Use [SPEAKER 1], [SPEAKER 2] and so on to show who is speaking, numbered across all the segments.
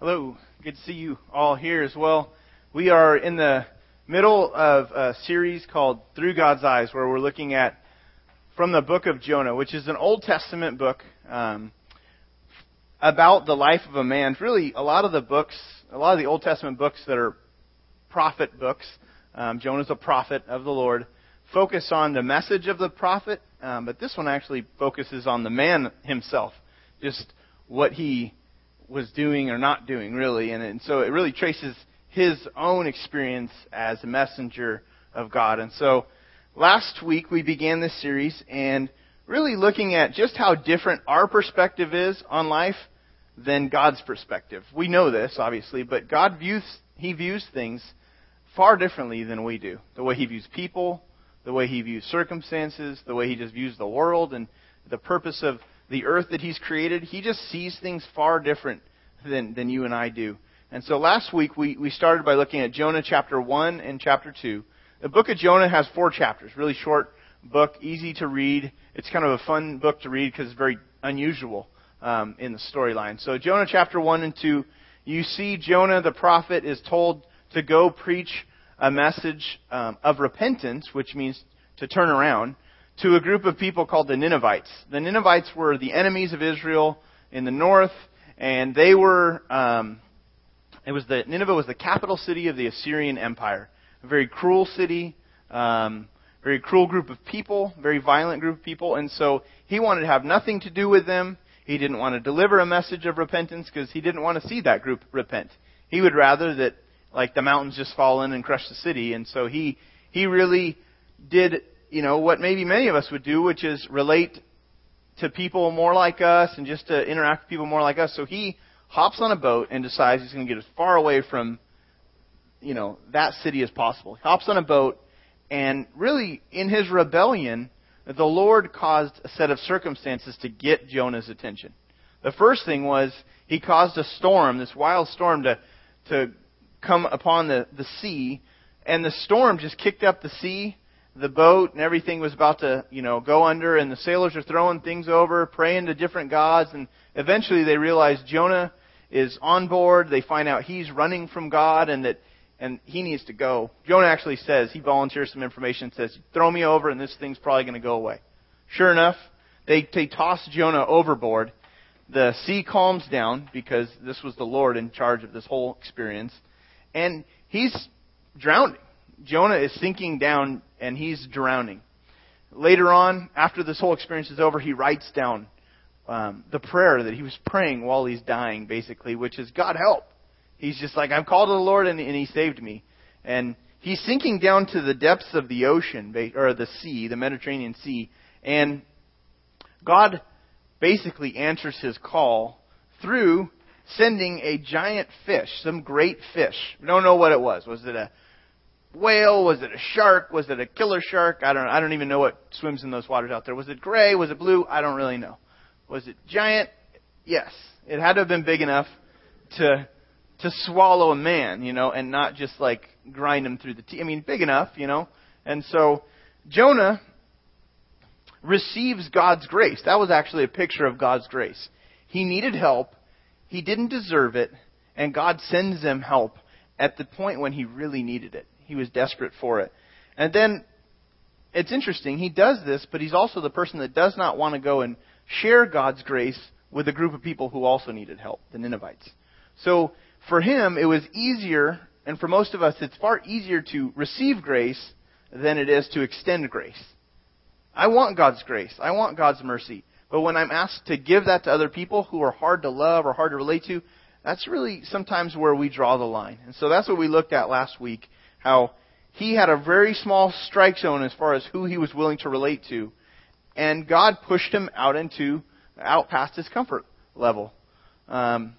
[SPEAKER 1] Hello. Good to see you all here as well. We are in the middle of a series called Through God's Eyes, where we're looking at from the book of Jonah, which is an Old Testament book um, about the life of a man. Really, a lot of the books, a lot of the Old Testament books that are prophet books, um, Jonah's a prophet of the Lord, focus on the message of the prophet, um, but this one actually focuses on the man himself, just what he was doing or not doing, really. And, and so it really traces his own experience as a messenger of God. And so last week we began this series and really looking at just how different our perspective is on life than God's perspective. We know this, obviously, but God views, He views things far differently than we do. The way He views people, the way He views circumstances, the way He just views the world and the purpose of the earth that He's created. He just sees things far different than, than you and I do. And so last week we, we started by looking at Jonah chapter 1 and chapter 2. The book of Jonah has four chapters, really short book, easy to read. It's kind of a fun book to read because it's very unusual um, in the storyline. So Jonah chapter 1 and 2, you see Jonah the prophet is told to go preach a message um, of repentance, which means to turn around, to a group of people called the Ninevites. The Ninevites were the enemies of Israel in the north, and they were. Um, it was the Nineveh was the capital city of the Assyrian Empire, a very cruel city, um, very cruel group of people, very violent group of people, and so he wanted to have nothing to do with them. He didn't want to deliver a message of repentance because he didn't want to see that group repent. He would rather that like the mountains just fall in and crush the city, and so he he really did you know what maybe many of us would do, which is relate to people more like us and just to interact with people more like us. So he hops on a boat and decides he's going to get as far away from, you know, that city as possible. He hops on a boat and really in his rebellion, the Lord caused a set of circumstances to get Jonah's attention. The first thing was he caused a storm, this wild storm to, to come upon the, the sea, and the storm just kicked up the sea the boat and everything was about to, you know, go under and the sailors are throwing things over, praying to different gods and eventually they realize Jonah is on board. They find out he's running from God and that and he needs to go. Jonah actually says, he volunteers some information, says, throw me over and this thing's probably going to go away. Sure enough, they, they toss Jonah overboard. The sea calms down because this was the Lord in charge of this whole experience. And he's drowning. Jonah is sinking down and he's drowning. Later on, after this whole experience is over, he writes down um, the prayer that he was praying while he's dying, basically, which is, God help. He's just like, I'm called to the Lord and, and he saved me. And he's sinking down to the depths of the ocean, or the sea, the Mediterranean Sea. And God basically answers his call through sending a giant fish, some great fish. We don't know what it was. Was it a whale? Was it a shark? Was it a killer shark? I don't I don't even know what swims in those waters out there. Was it gray? Was it blue? I don't really know. Was it giant? Yes. It had to have been big enough to to swallow a man, you know, and not just like grind him through the teeth. I mean, big enough, you know. And so Jonah receives God's grace. That was actually a picture of God's grace. He needed help. He didn't deserve it, and God sends him help at the point when he really needed it. He was desperate for it. And then it's interesting. He does this, but he's also the person that does not want to go and share God's grace with a group of people who also needed help, the Ninevites. So for him, it was easier, and for most of us, it's far easier to receive grace than it is to extend grace. I want God's grace. I want God's mercy. But when I'm asked to give that to other people who are hard to love or hard to relate to, that's really sometimes where we draw the line. And so that's what we looked at last week how he had a very small strike zone as far as who he was willing to relate to, and God pushed him out into out past his comfort level. Um,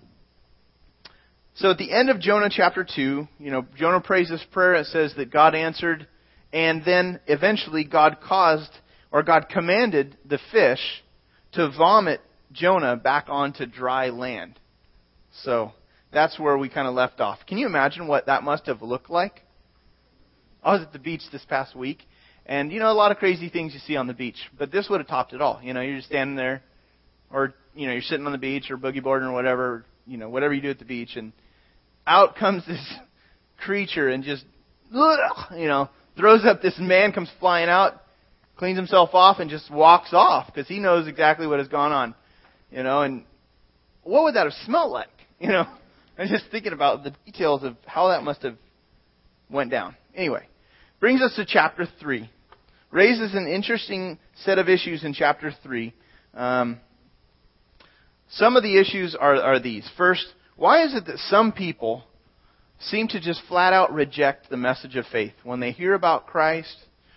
[SPEAKER 1] so at the end of Jonah chapter two, you know, Jonah prays this prayer. It says that God answered, and then eventually God caused or God commanded the fish to vomit Jonah back onto dry land. So that's where we kind of left off. Can you imagine what that must have looked like? I was at the beach this past week, and you know a lot of crazy things you see on the beach, but this would have topped it all. You know, you're just standing there, or you know you're sitting on the beach or boogie boarding or whatever, you know, whatever you do at the beach, and out comes this creature and just, you know, throws up this man comes flying out, cleans himself off, and just walks off because he knows exactly what has gone on, you know, and what would that have smelled like, you know? I'm just thinking about the details of how that must have went down. Anyway, brings us to chapter 3. Raises an interesting set of issues in chapter 3. Um, some of the issues are, are these. First, why is it that some people seem to just flat out reject the message of faith when they hear about Christ?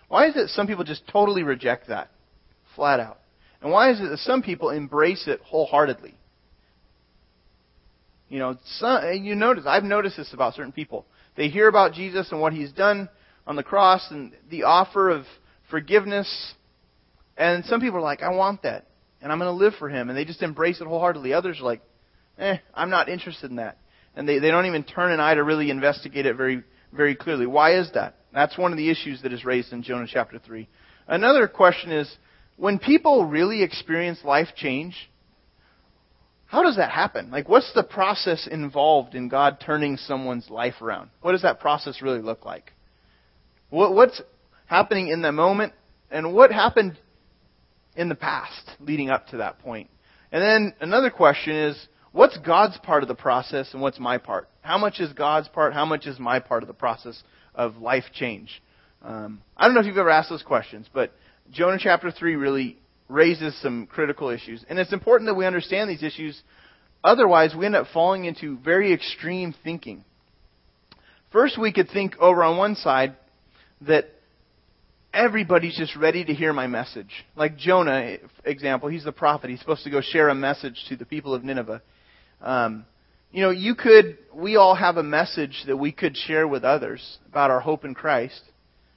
[SPEAKER 1] Why is it some people just totally reject that? Flat out. And why is it that some people embrace it wholeheartedly? You know, some, you notice, I've noticed this about certain people. They hear about Jesus and what he's done on the cross and the offer of forgiveness, and some people are like, I want that and I'm going to live for him. And they just embrace it wholeheartedly. Others are like, eh, I'm not interested in that. And they, they don't even turn an eye to really investigate it very, very clearly. Why is that? That's one of the issues that is raised in Jonah chapter 3. Another question is, when people really experience life change, how does that happen? Like, what's the process involved in God turning someone's life around? What does that process really look like? What, what's happening in the moment? And what happened in the past leading up to that point? And then another question is, what's God's part of the process and what's my part? How much is God's part? How much is my part of the process of life change? Um, I don't know if you've ever asked those questions, but Jonah chapter 3 really raises some critical issues. And it's important that we understand these issues. Otherwise, we end up falling into very extreme thinking. First, we could think over on one side that everybody's just ready to hear my message. Like Jonah, example, he's the prophet. He's supposed to go share a message to the people of Nineveh. Um, you know, you could, we all have a message that we could share with others about our hope in Christ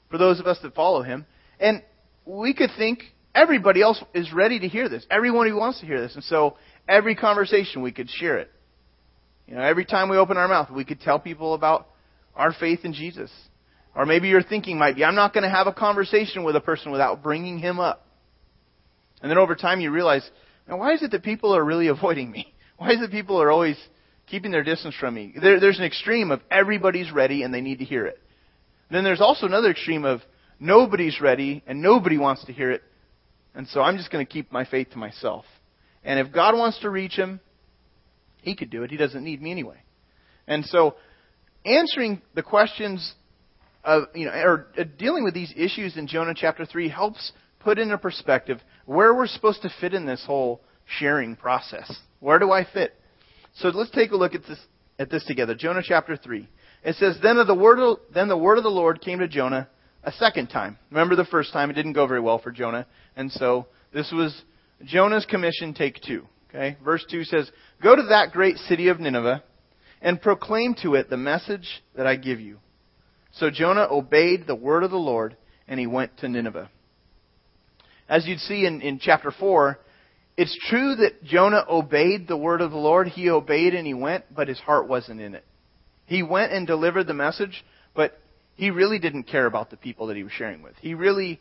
[SPEAKER 1] for those of us that follow Him. And we could think everybody else is ready to hear this. Everyone who wants to hear this. And so every conversation we could share it. You know, every time we open our mouth, we could tell people about our faith in Jesus. Or maybe your thinking might be, I'm not going to have a conversation with a person without bringing him up. And then over time you realize, now why is it that people are really avoiding me? Why is it people are always keeping their distance from me? There, there's an extreme of everybody's ready and they need to hear it. Then there's also another extreme of nobody's ready and nobody wants to hear it. And so I'm just going to keep my faith to myself. And if God wants to reach him, he could do it. He doesn't need me anyway. And so answering the questions of, you know, or uh, dealing with these issues in Jonah chapter 3 helps put into perspective where we're supposed to fit in this whole sharing process. Where do I fit? So let's take a look at this, at this together. Jonah chapter 3. It says, then the, word then the word of the Lord came to Jonah a second time. Remember the first time it didn't go very well for Jonah. And so this was Jonah's commission take two. Okay? Verse 2 says, Go to that great city of Nineveh and proclaim to it the message that I give you. So Jonah obeyed the word of the Lord, and he went to Nineveh. As you'd see in, in chapter 4, it's true that Jonah obeyed the word of the Lord. He obeyed and he went, but his heart wasn't in it. He went and delivered the message, but he really didn't care about the people that he was sharing with. He really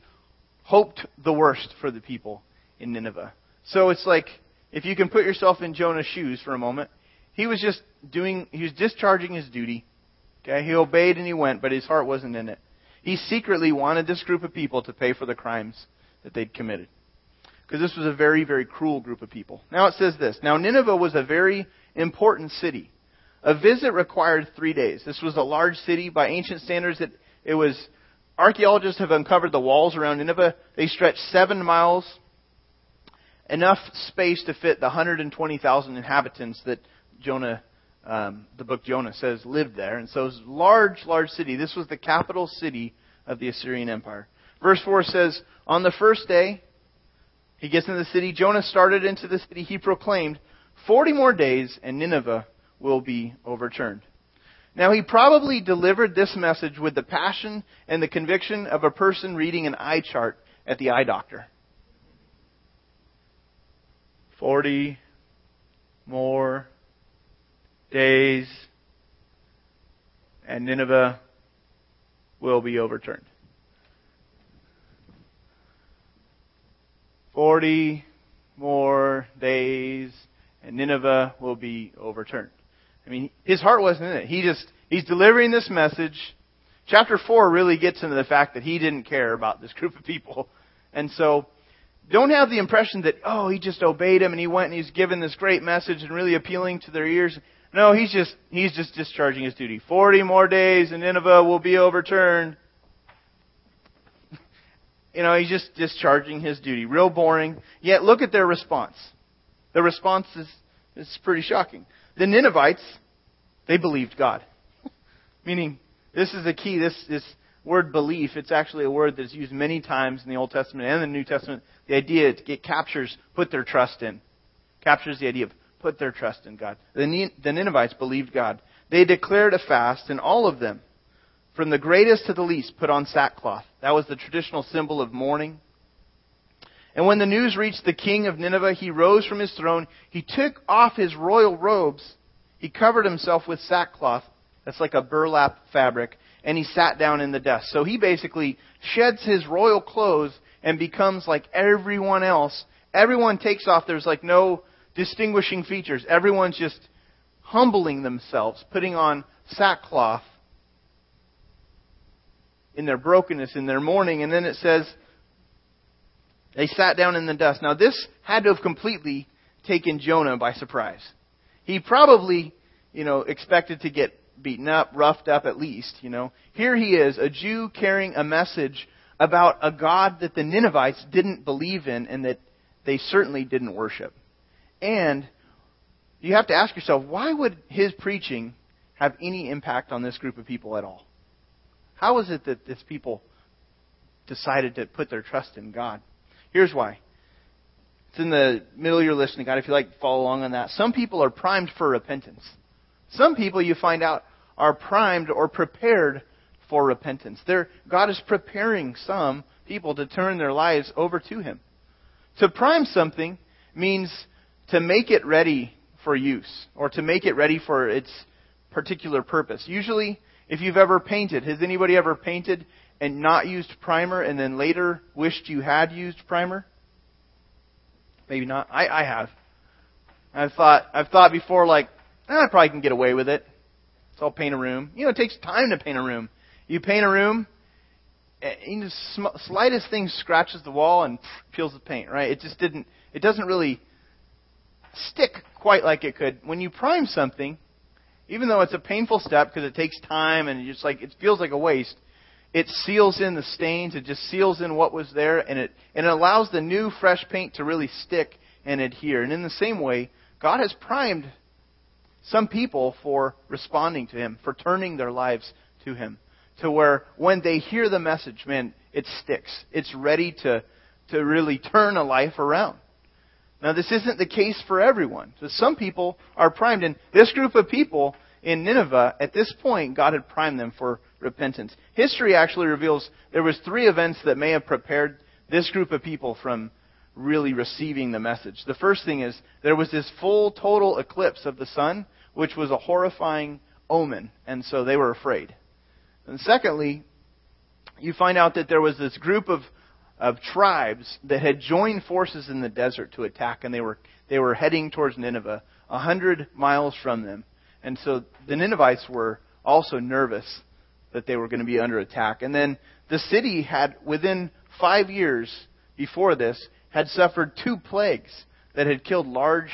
[SPEAKER 1] hoped the worst for the people in Nineveh. So it's like, if you can put yourself in Jonah's shoes for a moment, he was just doing, he was discharging his duty. Okay, he obeyed and he went, but his heart wasn't in it. He secretly wanted this group of people to pay for the crimes that they'd committed. Because this was a very, very cruel group of people. Now it says this. Now Nineveh was a very important city. A visit required three days. This was a large city. By ancient standards, it, it was, archaeologists have uncovered the walls around Nineveh. They stretched seven miles, enough space to fit the 120,000 inhabitants that Jonah um, the book Jonah says lived there. And so it was a large, large city. This was the capital city of the Assyrian Empire. Verse 4 says, On the first day, he gets into the city. Jonah started into the city. He proclaimed, 40 more days and Nineveh will be overturned. Now, he probably delivered this message with the passion and the conviction of a person reading an eye chart at the eye doctor. 40 more days, and Nineveh will be overturned. Forty more days, and Nineveh will be overturned. I mean, his heart wasn't in it. He just, he's delivering this message. Chapter 4 really gets into the fact that he didn't care about this group of people. And so, don't have the impression that, oh, he just obeyed him and he went and he's given this great message and really appealing to their ears. No, he's just, he's just discharging his duty. Forty more days and Nineveh will be overturned. you know, he's just discharging his duty. Real boring. Yet look at their response. The response is, is pretty shocking. The Ninevites, they believed God. Meaning, this is the key. This, this word belief, it's actually a word that's used many times in the Old Testament and the New Testament. The idea it, captures put their trust in. Captures the idea of put their trust in God. The, the Ninevites believed God. They declared a fast, and all of them, from the greatest to the least, put on sackcloth. That was the traditional symbol of mourning. And when the news reached the king of Nineveh, he rose from his throne. He took off his royal robes. He covered himself with sackcloth. That's like a burlap fabric. And he sat down in the dust. So he basically sheds his royal clothes and becomes like everyone else. Everyone takes off. There's like no distinguishing features. Everyone's just humbling themselves, putting on sackcloth in their brokenness, in their mourning. And then it says, they sat down in the dust. Now, this had to have completely taken Jonah by surprise. He probably, you know, expected to get beaten up, roughed up at least, you know. Here he is, a Jew carrying a message about a God that the Ninevites didn't believe in and that they certainly didn't worship. And you have to ask yourself, why would his preaching have any impact on this group of people at all? How is it that this people decided to put their trust in God? Here's why. It's in the middle of your listening, God, if you like follow along on that. Some people are primed for repentance. Some people you find out are primed or prepared for repentance. They're, God is preparing some people to turn their lives over to Him. To prime something means to make it ready for use or to make it ready for its particular purpose. Usually, if you've ever painted, has anybody ever painted and not used primer and then later wished you had used primer? Maybe not. I, I have. I've thought I've thought before like eh, I probably can get away with it. So I'll paint a room. You know, it takes time to paint a room. You paint a room, and the slightest thing scratches the wall and peels the paint. Right? It just didn't. It doesn't really stick quite like it could. When you prime something, even though it's a painful step because it takes time and it's like it feels like a waste, it seals in the stains, it just seals in what was there, and it, and it allows the new, fresh paint to really stick and adhere. And in the same way, God has primed some people for responding to Him, for turning their lives to Him. To where when they hear the message, man, it sticks. It's ready to, to really turn a life around. Now, this isn't the case for everyone. So some people are primed, and this group of people in Nineveh, at this point, God had primed them for repentance. History actually reveals there was three events that may have prepared this group of people from really receiving the message. The first thing is there was this full total eclipse of the sun, which was a horrifying omen, and so they were afraid. And secondly, you find out that there was this group of of tribes that had joined forces in the desert to attack, and they were they were heading towards Nineveh, a hundred miles from them. And so the Ninevites were also nervous that they were going to be under attack. And then the city had, within five years before this, had suffered two plagues that had killed large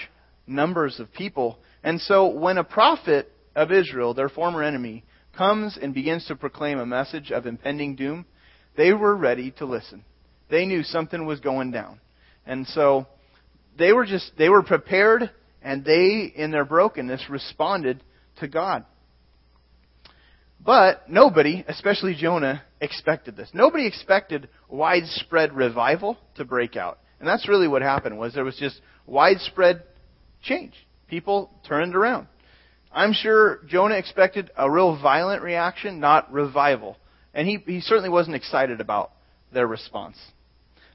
[SPEAKER 1] numbers of people. And so when a prophet of Israel, their former enemy, comes and begins to proclaim a message of impending doom, they were ready to listen. They knew something was going down. And so they were just, they were prepared and they, in their brokenness, responded to God. But nobody, especially Jonah, expected this. Nobody expected widespread revival to break out. And that's really what happened was there was just widespread change. People turned around. I'm sure Jonah expected a real violent reaction, not revival. And he, he certainly wasn't excited about their response.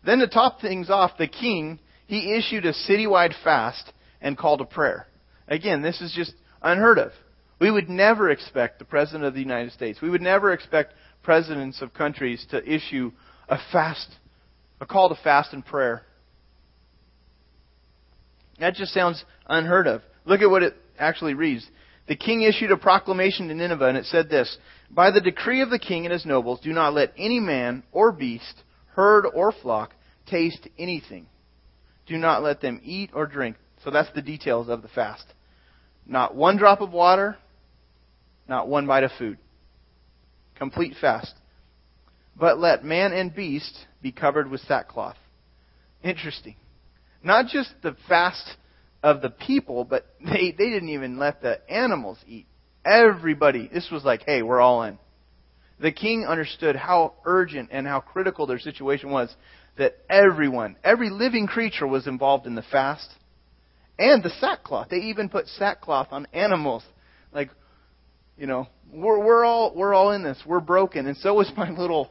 [SPEAKER 1] Then to top things off, the king, he issued a citywide fast and called a prayer. Again, this is just unheard of. We would never expect the President of the United States, we would never expect presidents of countries to issue a fast, a call to fast and prayer. That just sounds unheard of. Look at what it actually reads. The king issued a proclamation to Nineveh, and it said this By the decree of the king and his nobles, do not let any man or beast, herd or flock, taste anything. Do not let them eat or drink. So that's the details of the fast. Not one drop of water, not one bite of food. Complete fast. But let man and beast be covered with sackcloth. Interesting. Not just the fast of the people, but they, they didn't even let the animals eat. Everybody, this was like, hey, we're all in. The king understood how urgent and how critical their situation was that everyone, every living creature was involved in the fast and the sackcloth. They even put sackcloth on animals. Like, you know, we're, we're all, we're all in this. We're broken. And so is my little,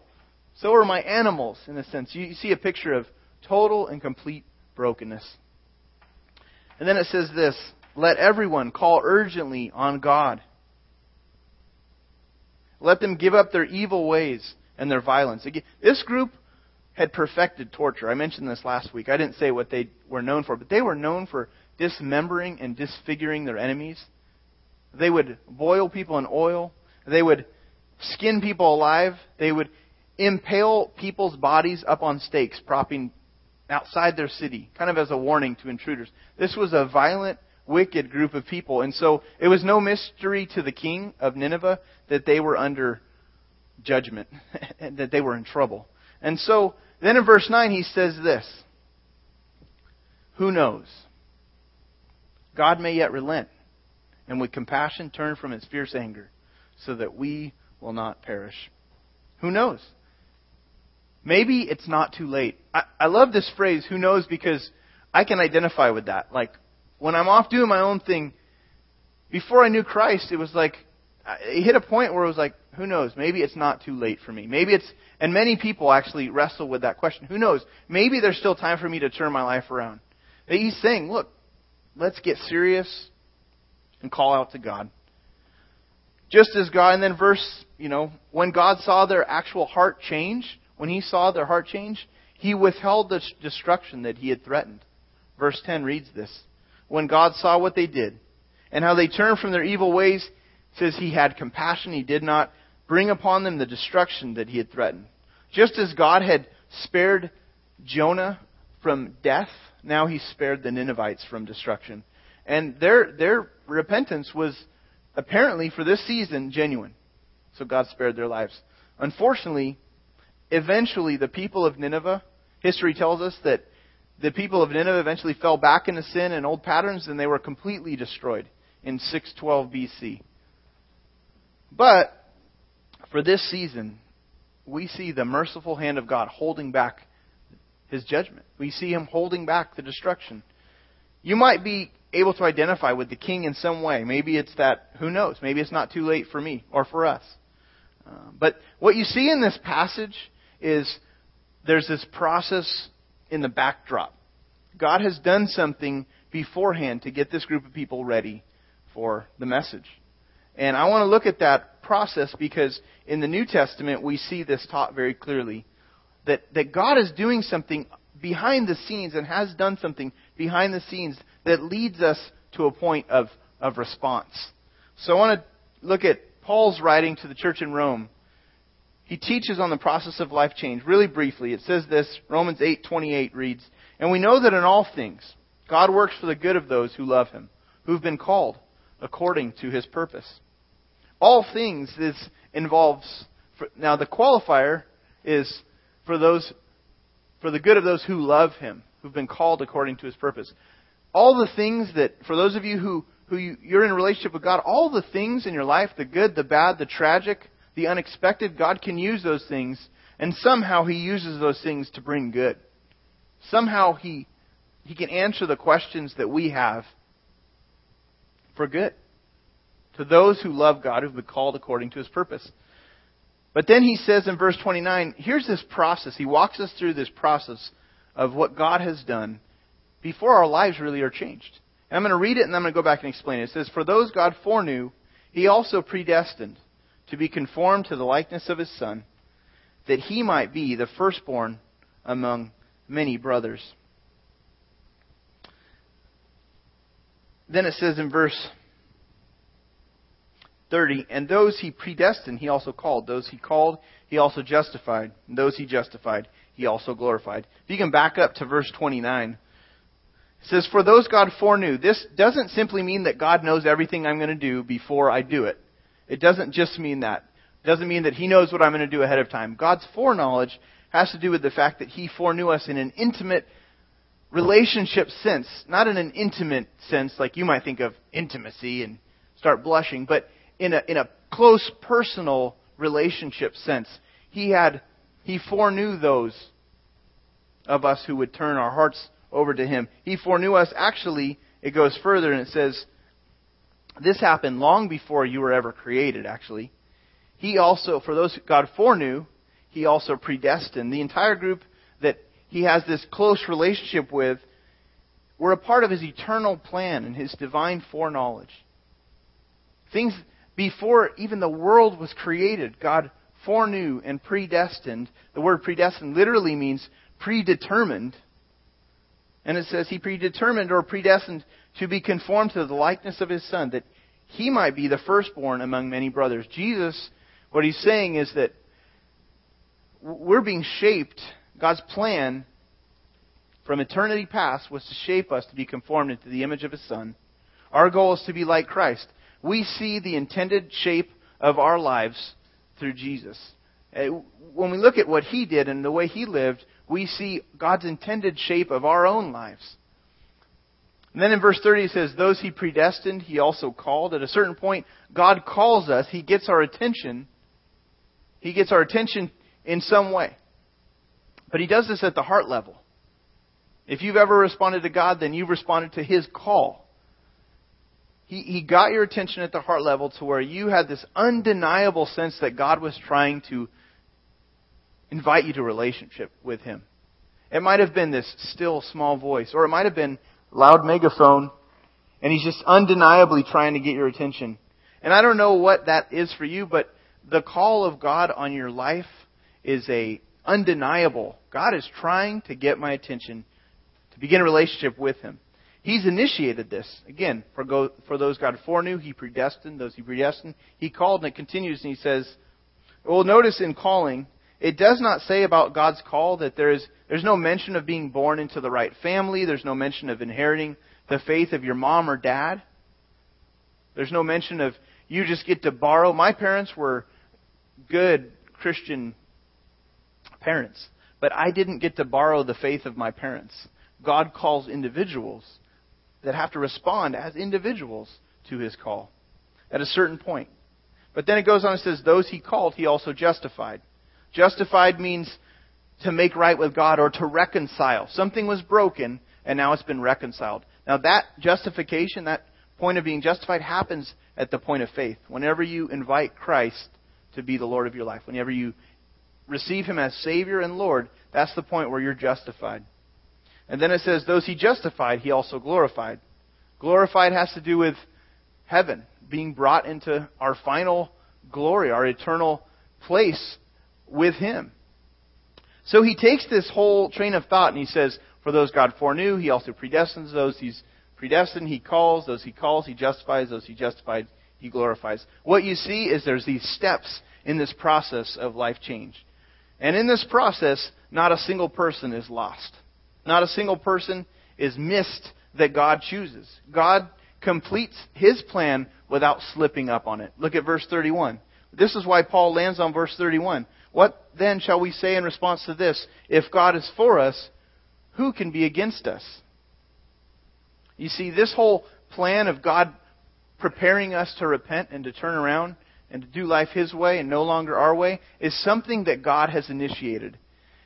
[SPEAKER 1] so are my animals in a sense. You, you see a picture of total and complete brokenness. And then it says this Let everyone call urgently on God. Let them give up their evil ways and their violence. Again, this group had perfected torture. I mentioned this last week. I didn't say what they were known for, but they were known for dismembering and disfiguring their enemies. They would boil people in oil. They would skin people alive. They would impale people's bodies up on stakes, propping outside their city, kind of as a warning to intruders. This was a violent, wicked group of people. And so it was no mystery to the king of Nineveh that they were under judgment, and that they were in trouble. And so then in verse 9 he says this Who knows? God may yet relent and with compassion turn from its fierce anger so that we will not perish. Who knows? maybe it's not too late. I, I love this phrase, who knows, because I can identify with that. Like, when I'm off doing my own thing, before I knew Christ, it was like, it hit a point where it was like, who knows? Maybe it's not too late for me. Maybe it's, and many people actually wrestle with that question. Who knows? Maybe there's still time for me to turn my life around. He's saying, look, let's get serious and call out to God. Just as God, and then verse, you know, when God saw their actual heart change, when he saw their heart change, he withheld the destruction that he had threatened. Verse 10 reads this. When God saw what they did and how they turned from their evil ways, says he had compassion. He did not bring upon them the destruction that he had threatened. Just as God had spared Jonah from death, now he spared the Ninevites from destruction. And their, their repentance was apparently for this season genuine. So God spared their lives. Unfortunately, eventually the people of Nineveh, history tells us that the people of Nineveh eventually fell back into sin and old patterns and they were completely destroyed in 612 BC. But for this season, we see the merciful hand of God holding back his judgment. We see him holding back the destruction. You might be able to identify with the king in some way. Maybe it's that, who knows? Maybe it's not too late for me or for us. Uh, but what you see in this passage is there's this process in the backdrop. God has done something beforehand to get this group of people ready for the message. And I want to look at that process because in the New Testament we see this taught very clearly that, that God is doing something behind the scenes and has done something behind the scenes that leads us to a point of, of response. So I want to look at Paul's writing to the church in Rome he teaches on the process of life change really briefly. It says this, Romans 8:28 reads, "And we know that in all things God works for the good of those who love him, who've been called according to his purpose." All things this involves now the qualifier is for those for the good of those who love him, who've been called according to his purpose. All the things that for those of you who who you, you're in a relationship with God, all the things in your life, the good, the bad, the tragic, the unexpected, God can use those things, and somehow He uses those things to bring good. Somehow He, he can answer the questions that we have for good. To those who love God, who've been called according to His purpose. But then He says in verse 29, here's this process. He walks us through this process of what God has done before our lives really are changed. And I'm going to read it and I'm going to go back and explain it. It says, For those God foreknew, He also predestined to be conformed to the likeness of his Son, that he might be the firstborn among many brothers. then it says in verse 30, and those he predestined, he also called. Those he called, he also justified. And those he justified, he also glorified. If you can back up to verse 29, it says, For those God foreknew. This doesn't simply mean that God knows everything I'm going to do before I do it. It doesn't just mean that. It doesn't mean that he knows what I'm going to do ahead of time. God's foreknowledge has to do with the fact that he foreknew us in an intimate relationship sense, not in an intimate sense like you might think of intimacy and start blushing, but in a, in a close personal relationship sense. He had, he foreknew those of us who would turn our hearts over to him. He foreknew us. Actually, it goes further and it says, this happened long before you were ever created, actually. He also, for those God foreknew, he also predestined. The entire group that he has this close relationship with were a part of his eternal plan and his divine foreknowledge. Things before even the world was created, God foreknew and predestined. The word predestined literally means predetermined. And it says he predetermined or predestined to be conformed to the likeness of his son, that he might be the firstborn among many brothers. Jesus, what he's saying is that we're being shaped, God's plan from eternity past was to shape us to be conformed into the image of his son. Our goal is to be like Christ we see the intended shape of our lives through Jesus. Uh, when we look at what he did and the way he lived, we see God's intended shape of our own lives. And then in verse 30 it says, Those he predestined, he also called. At a certain point, God calls us. He gets our attention. He gets our attention in some way. But he does this at the heart level. If you've ever responded to God, then you've responded to his call. He, he got your attention at the heart level to where you had this undeniable sense that God was trying to invite you to relationship with Him. It might have been this still small voice, or it might have been loud megaphone, and He's just undeniably trying to get your attention. And I don't know what that is for you, but the call of God on your life is a undeniable. God is trying to get my attention to begin a relationship with Him. He's initiated this. Again, for, go, for those God foreknew, He predestined. Those He predestined, He called. And it continues, and He says, well, notice in calling, it does not say about God's call that there is, there's no mention of being born into the right family. There's no mention of inheriting the faith of your mom or dad. There's no mention of you just get to borrow. My parents were good Christian parents, but I didn't get to borrow the faith of my parents. God calls individuals that have to respond as individuals to his call at a certain point. But then it goes on and says, Those he called, he also justified. Justified means to make right with God or to reconcile. Something was broken, and now it's been reconciled. Now, that justification, that point of being justified, happens at the point of faith. Whenever you invite Christ to be the Lord of your life, whenever you receive him as Savior and Lord, that's the point where you're justified. And then it says, Those he justified, he also glorified. Glorified has to do with heaven, being brought into our final glory, our eternal place with him. So he takes this whole train of thought and he says, For those God foreknew, he also predestines those he's predestined, he calls, those he calls, he justifies, those he justified, he glorifies. What you see is there's these steps in this process of life change. And in this process, not a single person is lost. Not a single person is missed that God chooses. God completes his plan without slipping up on it. Look at verse 31. This is why Paul lands on verse 31. What then shall we say in response to this? If God is for us, who can be against us? You see, this whole plan of God preparing us to repent and to turn around and to do life His way and no longer our way is something that God has initiated.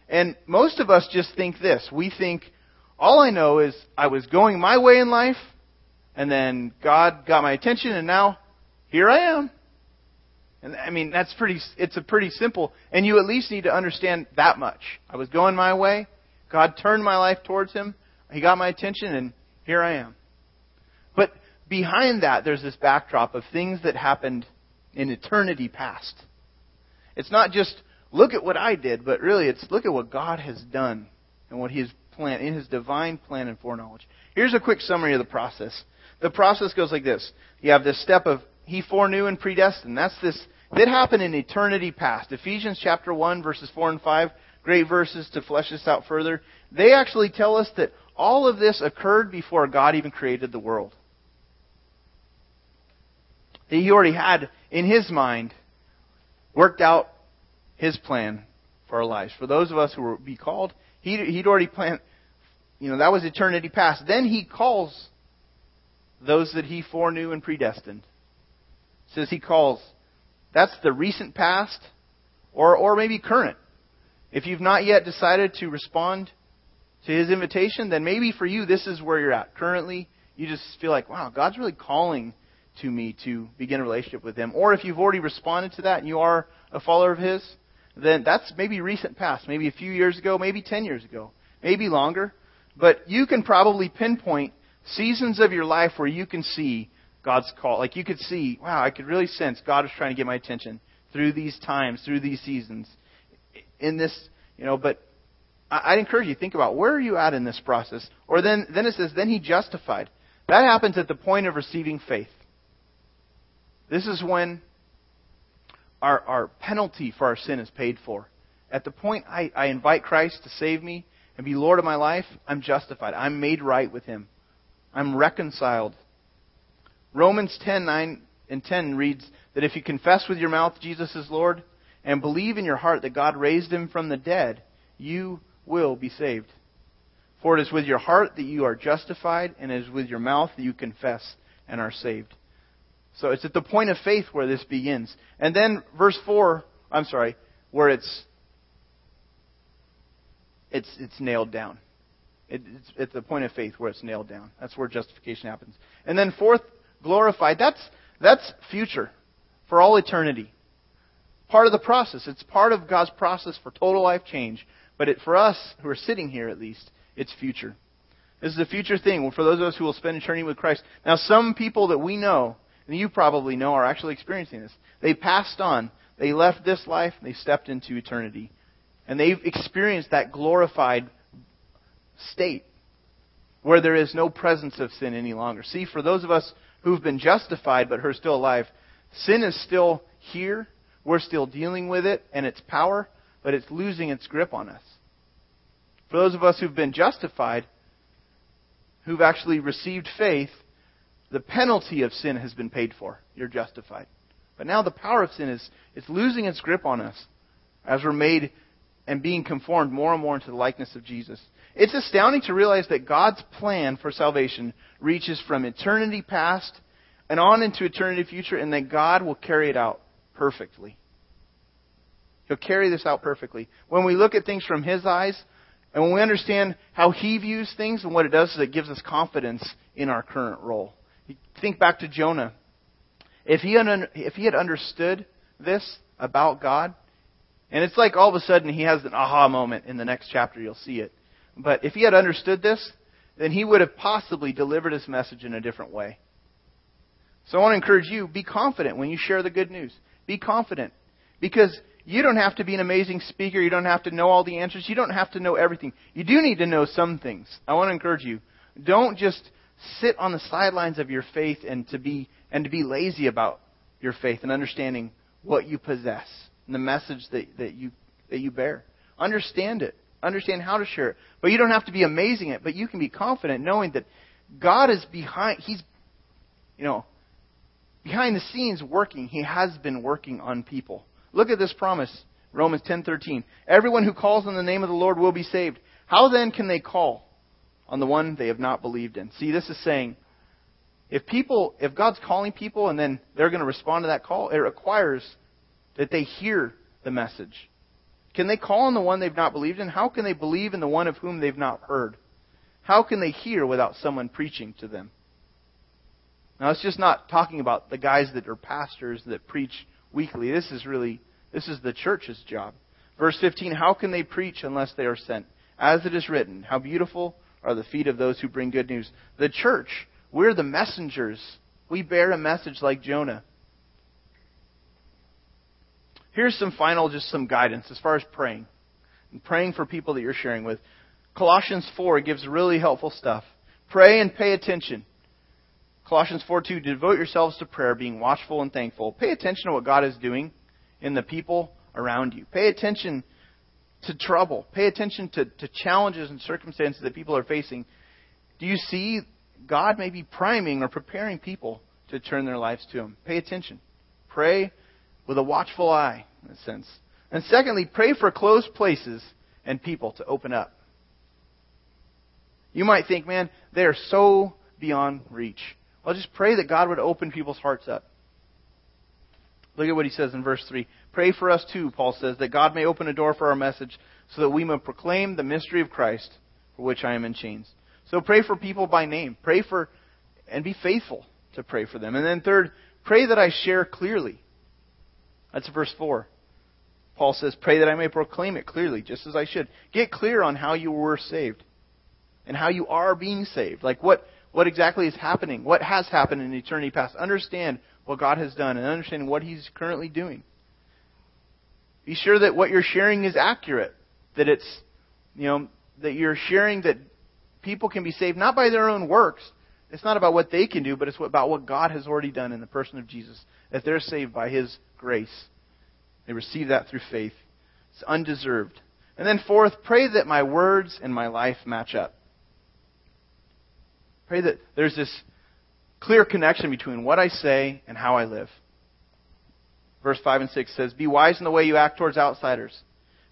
[SPEAKER 1] And most of us just think this. We think, all I know is I was going my way in life, and then God got my attention, and now here I am. And I mean, that's pretty, it's a pretty simple, and you at least need to understand that much. I was going my way, God turned my life towards Him, He got my attention, and here I am. But behind that, there's this backdrop of things that happened in eternity past. It's not just look at what I did, but really it's look at what God has done and what He has planned in His divine plan and foreknowledge. Here's a quick summary of the process. the process goes like this. You have this step of he foreknew and predestined. That's this that happened in eternity past. Ephesians chapter 1 verses 4 and 5, great verses to flesh this out further. They actually tell us that all of this occurred before God even created the world. That he already had in his mind worked out his plan for our lives. For those of us who will be called, he'd, he'd already planned, you know, that was eternity past. Then he calls those that he foreknew and predestined. Says he calls. That's the recent past or, or maybe current. If you've not yet decided to respond to his invitation, then maybe for you this is where you're at. Currently, you just feel like, wow, God's really calling to me to begin a relationship with him. Or if you've already responded to that and you are a follower of his, then that's maybe recent past, maybe a few years ago, maybe 10 years ago, maybe longer. But you can probably pinpoint seasons of your life where you can see God's call. Like you could see, wow, I could really sense God is trying to get my attention through these times, through these seasons. In this, you know, but I'd encourage you think about where are you at in this process? Or then, then it says, then he justified. That happens at the point of receiving faith. This is when our, our penalty for our sin is paid for. At the point I, I invite Christ to save me and be Lord of my life, I'm justified. I'm made right with Him. I'm reconciled. Romans 10, 9 and 10 reads that if you confess with your mouth Jesus is Lord and believe in your heart that God raised Him from the dead, you will be saved. For it is with your heart that you are justified, and it is with your mouth that you confess and are saved. So it's at the point of faith where this begins. And then verse 4, I'm sorry, where it's it's it's nailed down. It, it's at the point of faith where it's nailed down. That's where justification happens. And then fourth, glorified. That's that's future for all eternity. Part of the process. It's part of God's process for total life change. But it, for us who are sitting here, at least, it's future. This is a future thing for those of us who will spend eternity with Christ. Now, some people that we know and you probably know are actually experiencing this. They passed on. They left this life they stepped into eternity. And they've experienced that glorified state where there is no presence of sin any longer. See, for those of us who've been justified but who are still alive, sin is still here. We're still dealing with it and its power, but it's losing its grip on us. For those of us who've been justified, who've actually received faith, the penalty of sin has been paid for. You're justified. But now the power of sin is it's losing its grip on us as we're made and being conformed more and more into the likeness of Jesus. It's astounding to realize that God's plan for salvation reaches from eternity past and on into eternity future, and that God will carry it out perfectly. He'll carry this out perfectly. When we look at things from His eyes, and when we understand how He views things, and what it does is it gives us confidence in our current role. Think back to Jonah. If he, had, understood this about God, and it's like all of a sudden he has an aha moment in the next chapter, you'll see it. But if he had understood this, then he would have possibly delivered his message in a different way. So I want to encourage you, be confident when you share the good news. Be confident. Because you don't have to be an amazing speaker. You don't have to know all the answers. You don't have to know everything. You do need to know some things. I want to encourage you. Don't just sit on the sidelines of your faith and to be and to be lazy about your faith and understanding what you possess and the message that, that you that you bear. Understand it. Understand how to share it. But you don't have to be amazing at it, but you can be confident knowing that God is behind he's you know behind the scenes working. He has been working on people. Look at this promise. Romans 10:13. Everyone who calls on the name of the Lord will be saved. How then can they call on the one they have not believed in. See, this is saying if people, if God's calling people and then they're going to respond to that call, it requires that they hear the message. Can they call on the one they've not believed in? How can they believe in the one of whom they've not heard? How can they hear without someone preaching to them? Now, it's just not talking about the guys that are pastors that preach weekly. This is really, this is the church's job. Verse 15, how can they preach unless they are sent? As it is written, how beautiful are the feet of those who bring good news. The church, we're the messengers. We bear a message like Jonah. Here's some final, just some guidance as far as praying. And praying for people that you're sharing with. Colossians 4 gives really helpful stuff. Pray and pay attention. Colossians 4 2, devote yourselves to prayer, being watchful and thankful. Pay attention to what God is doing in the people around you. Pay attention to trouble. Pay attention to, to challenges and circumstances that people are facing. Do you see God may be priming or preparing people to turn their lives to Him? Pay attention. Pray with a watchful eye, in a sense. And secondly, pray for closed places and people to open up. You might think, man, they are so beyond reach. Well, just pray that God would open people's hearts up. Look at what he says in verse 3. Pray for us too, Paul says, that God may open a door for our message so that we may proclaim the mystery of Christ for which I am in chains. So pray for people by name. Pray for, and be faithful to pray for them. And then third, pray that I share clearly. That's verse 4. Paul says, Pray that I may proclaim it clearly, just as I should. Get clear on how you were saved and how you are being saved. Like what, what exactly is happening, what has happened in eternity past. Understand what God has done and understand what He's currently doing. Be sure that what you're sharing is accurate, that it's, you know, that you're sharing that people can be saved not by their own works. It's not about what they can do, but it's about what God has already done in the person of Jesus. That they're saved by His grace. They receive that through faith. It's undeserved. And then fourth, pray that my words and my life match up. Pray that there's this clear connection between what I say and how I live. Verse 5 and 6 says, Be wise in the way you act towards outsiders.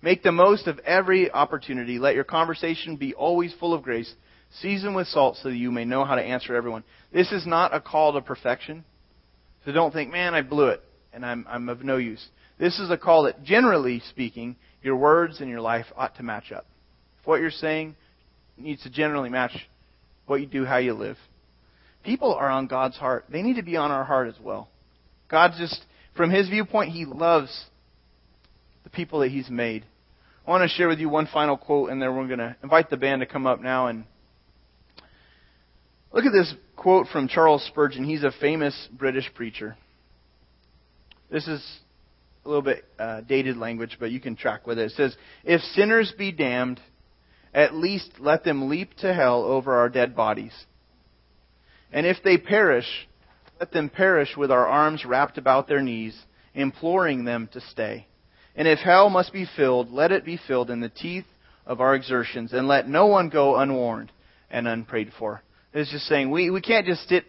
[SPEAKER 1] Make the most of every opportunity. Let your conversation be always full of grace, seasoned with salt, so that you may know how to answer everyone. This is not a call to perfection. So don't think, man, I blew it, and I'm, I'm of no use. This is a call that, generally speaking, your words and your life ought to match up. If what you're saying needs to generally match what you do, how you live. People are on God's heart. They need to be on our heart as well. God just, from His viewpoint, He loves the people that He's made. I want to share with you one final quote, and then we're going to invite the band to come up now and look at this quote from Charles Spurgeon. He's a famous British preacher. This is a little bit uh, dated language, but you can track with it. It says, If sinners be damned, at least let them leap to hell over our dead bodies. And if they perish, let them perish with our arms wrapped about their knees, imploring them to stay. And if hell must be filled, let it be filled in the teeth of our exertions, and let no one go unwarned and unprayed for. It's just saying we, we can't just sit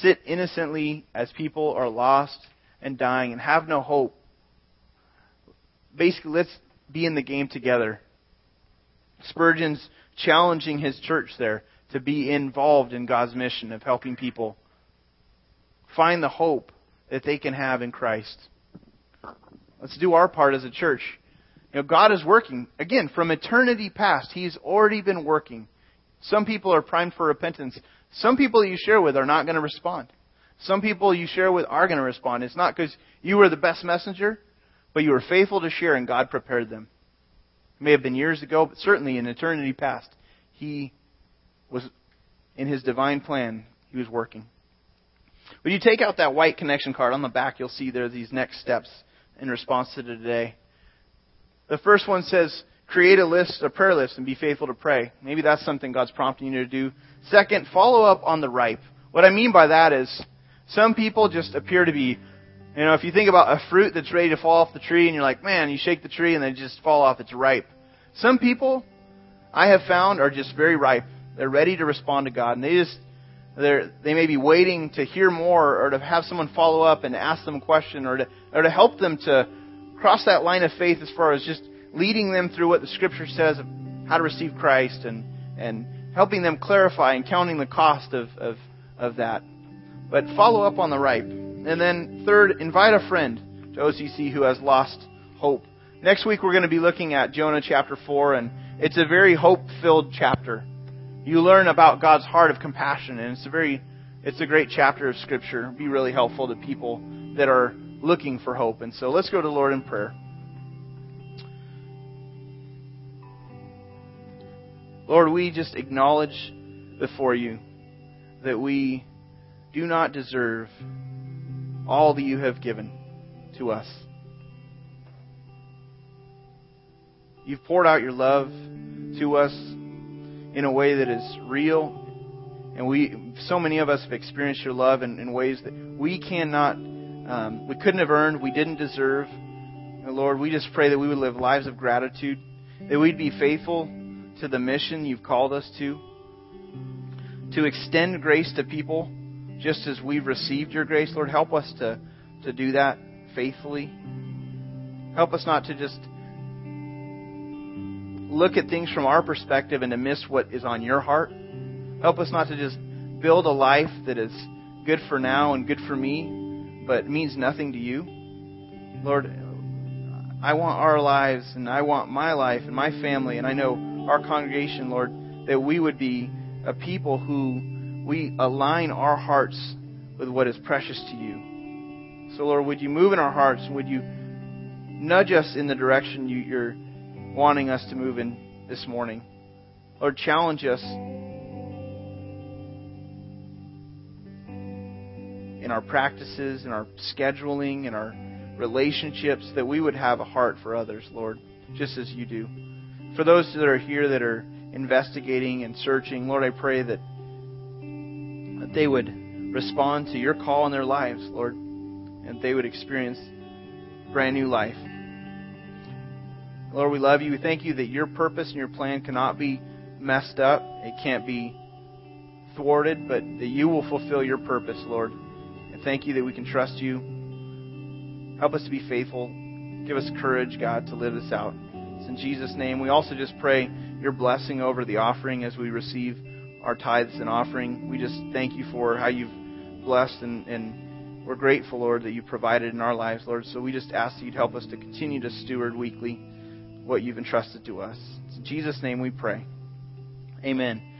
[SPEAKER 1] sit innocently as people are lost and dying and have no hope basically, let's be in the game together. Spurgeon's challenging his church there to be involved in God's mission of helping people find the hope that they can have in Christ. Let's do our part as a church. You know, God is working. Again, from eternity past, He's already been working. Some people are primed for repentance. Some people you share with are not going to respond. Some people you share with are going to respond. It's not because you were the best messenger. But you were faithful to share, and God prepared them. It may have been years ago, but certainly in eternity past, He was, in His divine plan, He was working. When you take out that white connection card on the back, you'll see there are these next steps in response to today. The first one says, create a list, a prayer list, and be faithful to pray. Maybe that's something God's prompting you to do. Second, follow up on the ripe. What I mean by that is, some people just appear to be you know, if you think about a fruit that's ready to fall off the tree and you're like, man, you shake the tree and they just fall off, it's ripe. Some people I have found are just very ripe. They're ready to respond to God and they just, they're, they may be waiting to hear more or to have someone follow up and ask them a question or to, or to help them to cross that line of faith as far as just leading them through what the scripture says of how to receive Christ and, and helping them clarify and counting the cost of, of, of that. But follow up on the ripe. And then, third, invite a friend to OCC who has lost hope. Next week, we're going to be looking at Jonah chapter 4, and it's a very hope filled chapter. You learn about God's heart of compassion, and it's a very it's a great chapter of Scripture. It'll be really helpful to people that are looking for hope. And so let's go to Lord in prayer. Lord, we just acknowledge before you that we do not deserve all that you have given to us. You've poured out your love to us in a way that is real And we, so many of us have experienced your love in, in ways that we cannot, um, we couldn't have earned, we didn't deserve. And Lord, we just pray that we would live lives of gratitude, that we'd be faithful to the mission you've called us to, to extend grace to people just as we've received your grace. Lord, help us to, to do that faithfully. Help us not to just look at things from our perspective and to miss what is on your heart. Help us not to just build a life that is good for now and good for me, but means nothing to you. Lord, I want our lives and I want my life and my family and I know our congregation, Lord, that we would be a people who we align our hearts with what is precious to you. So, Lord, would you move in our hearts would you nudge us in the direction you, you're wanting us to move in this morning? Lord, challenge us in our practices, in our scheduling, in our relationships, that we would have a heart for others, Lord, just as you do. For those that are here that are investigating and searching, Lord, I pray that, that they would respond to your call in their lives, Lord, and they would experience brand new life. Lord, we love you. We thank you that your purpose and your plan cannot be messed up. It can't be thwarted, but that you will fulfill your purpose, Lord. And thank you that we can trust you. Help us to be faithful. Give us courage, God, to live this out. In Jesus' name. We also just pray your blessing over the offering as we receive our tithes and offering. We just thank you for how you've blessed and, and we're grateful, Lord, that you provided in our lives, Lord. So we just ask that you'd help us to continue to steward weekly what you've entrusted to us. It's in Jesus' name we pray. Amen.